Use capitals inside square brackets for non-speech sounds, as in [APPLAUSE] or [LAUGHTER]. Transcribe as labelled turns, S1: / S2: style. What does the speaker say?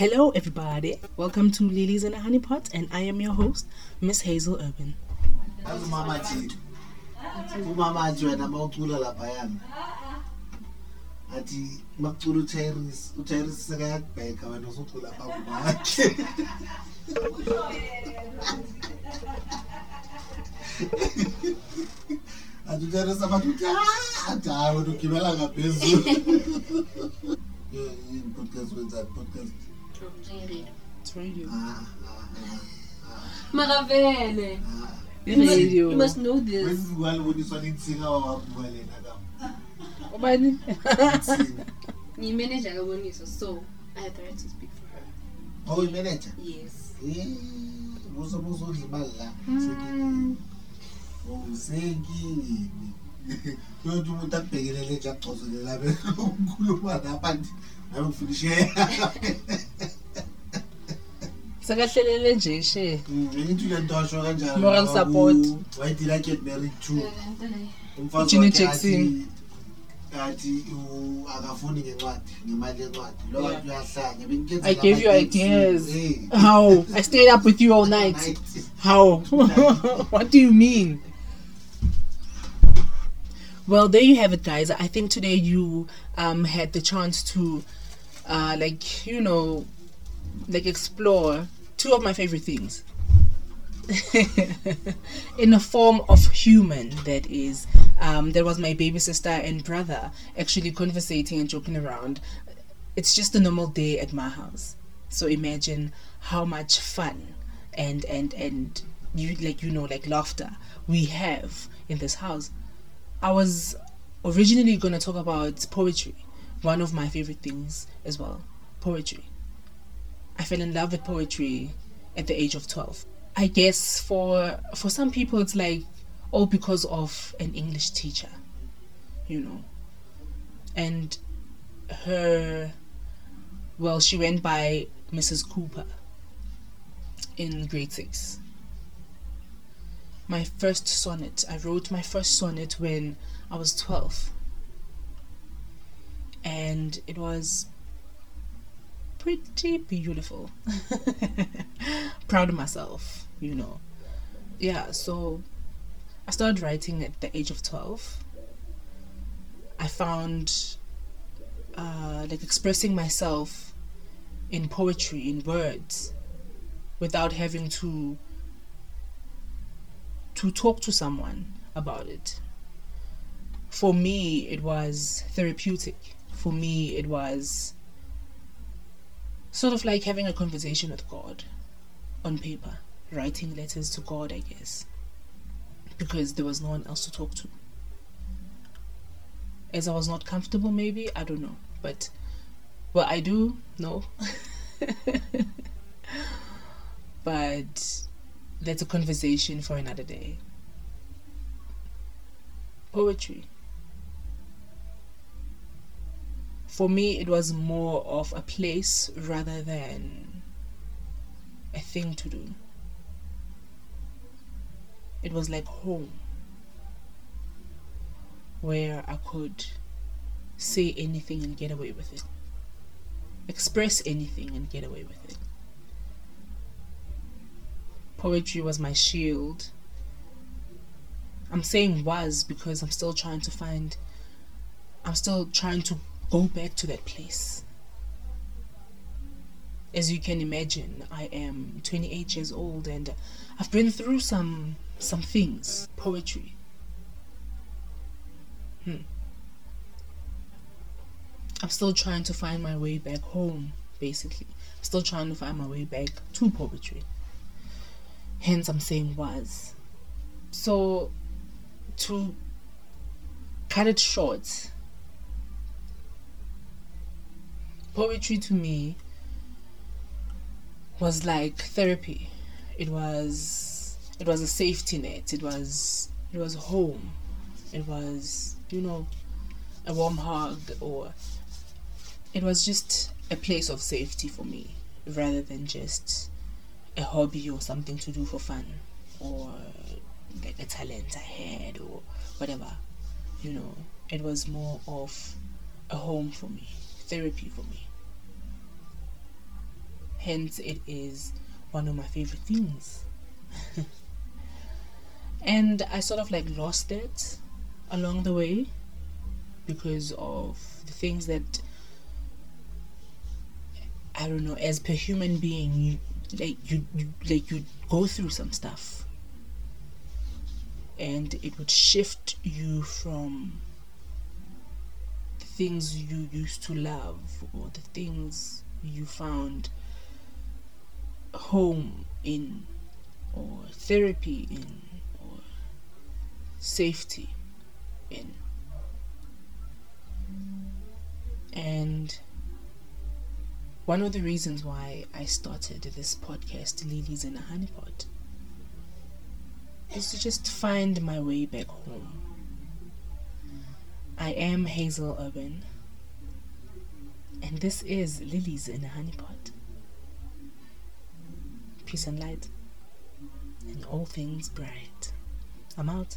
S1: Hello, everybody. Welcome to Lilies in a Honey Pot, and I am your host, Miss Hazel Auburn.
S2: yazi umama athi umama athi wena ma ucula laphayana athi makucula utairis utairis sekayakubheka wena usucula phambi kwakhe athi utairis abathi uthi "Ah, hayi wena ugibela ngaphezulu. [LAUGHS] Podcast wenzani podcast
S1: It's radio.
S2: Maravele.
S3: You, must know this.
S1: Ubani? [LAUGHS]
S3: Ni manager so I had the right to speak for her.
S2: Oh, manager?
S3: Yes.
S2: Eh, buzo [LAUGHS] [LAUGHS]
S1: Sakahlelele nje she.
S2: ngithi le nto asho kanjalo
S1: Moral support.
S2: why did i get married to umfazi
S1: Jackson.
S2: athi athi akafuni ngencwadi ngemali yencwadi lo
S1: Yeah.
S2: uyahlanya bengikenza
S1: I gave you ideas.
S2: Eh,
S1: How? I stayed up with you all night.
S2: night.
S1: How? [LAUGHS] what do you mean? Well, there you have it, guys. I think today you um, had the chance to, uh, like, you know, like explore two of my favorite things. [LAUGHS] in a form of human, that is. Um, there was my baby sister and brother actually conversating and joking around. It's just a normal day at my house. So imagine how much fun and and and you like you know like laughter we have in this house. I was originally going to talk about poetry, one of my favorite things as well, poetry. I fell in love with poetry at the age of 12. I guess for for some people it's like all because of an English teacher, you know. And her well, she went by Mrs. Cooper in grade 6. My first sonnet, I wrote my first sonnet when I was 12. And it was pretty beautiful. [LAUGHS] Proud of myself, you know. Yeah, so I started writing at the age of 12. I found uh, like expressing myself in poetry, in words, without having to to talk to someone about it. For me, it was therapeutic. For me, it was sort of like having a conversation with God on paper, writing letters to God, I guess, because there was no one else to talk to. As I was not comfortable, maybe, I don't know. But well, I do know. [LAUGHS] but that's a conversation for another day. Poetry. For me, it was more of a place rather than a thing to do. It was like home where I could say anything and get away with it, express anything and get away with it. Poetry was my shield. I'm saying was because I'm still trying to find, I'm still trying to go back to that place. As you can imagine, I am 28 years old and I've been through some some things. Poetry. Hmm. I'm still trying to find my way back home, basically. I'm still trying to find my way back to poetry. Hence, I'm saying was. So, to cut it short, poetry to me was like therapy. It was it was a safety net. It was it was home. It was you know a warm hug or it was just a place of safety for me rather than just a hobby or something to do for fun or like a talent I had or whatever. You know, it was more of a home for me, therapy for me. Hence it is one of my favorite things. and I sort of like lost it along the way because of the things that I don't know, as per human being, you like you, you like you go through some stuff and it would shift you from the things you used to love or the things you found home in or therapy in or safety in and one of the reasons why I started this podcast, Lilies in a Honeypot, is to just find my way back home. I am Hazel Auburn, and this is Lilies in a Honeypot. Peace and light, and all things bright. I'm out.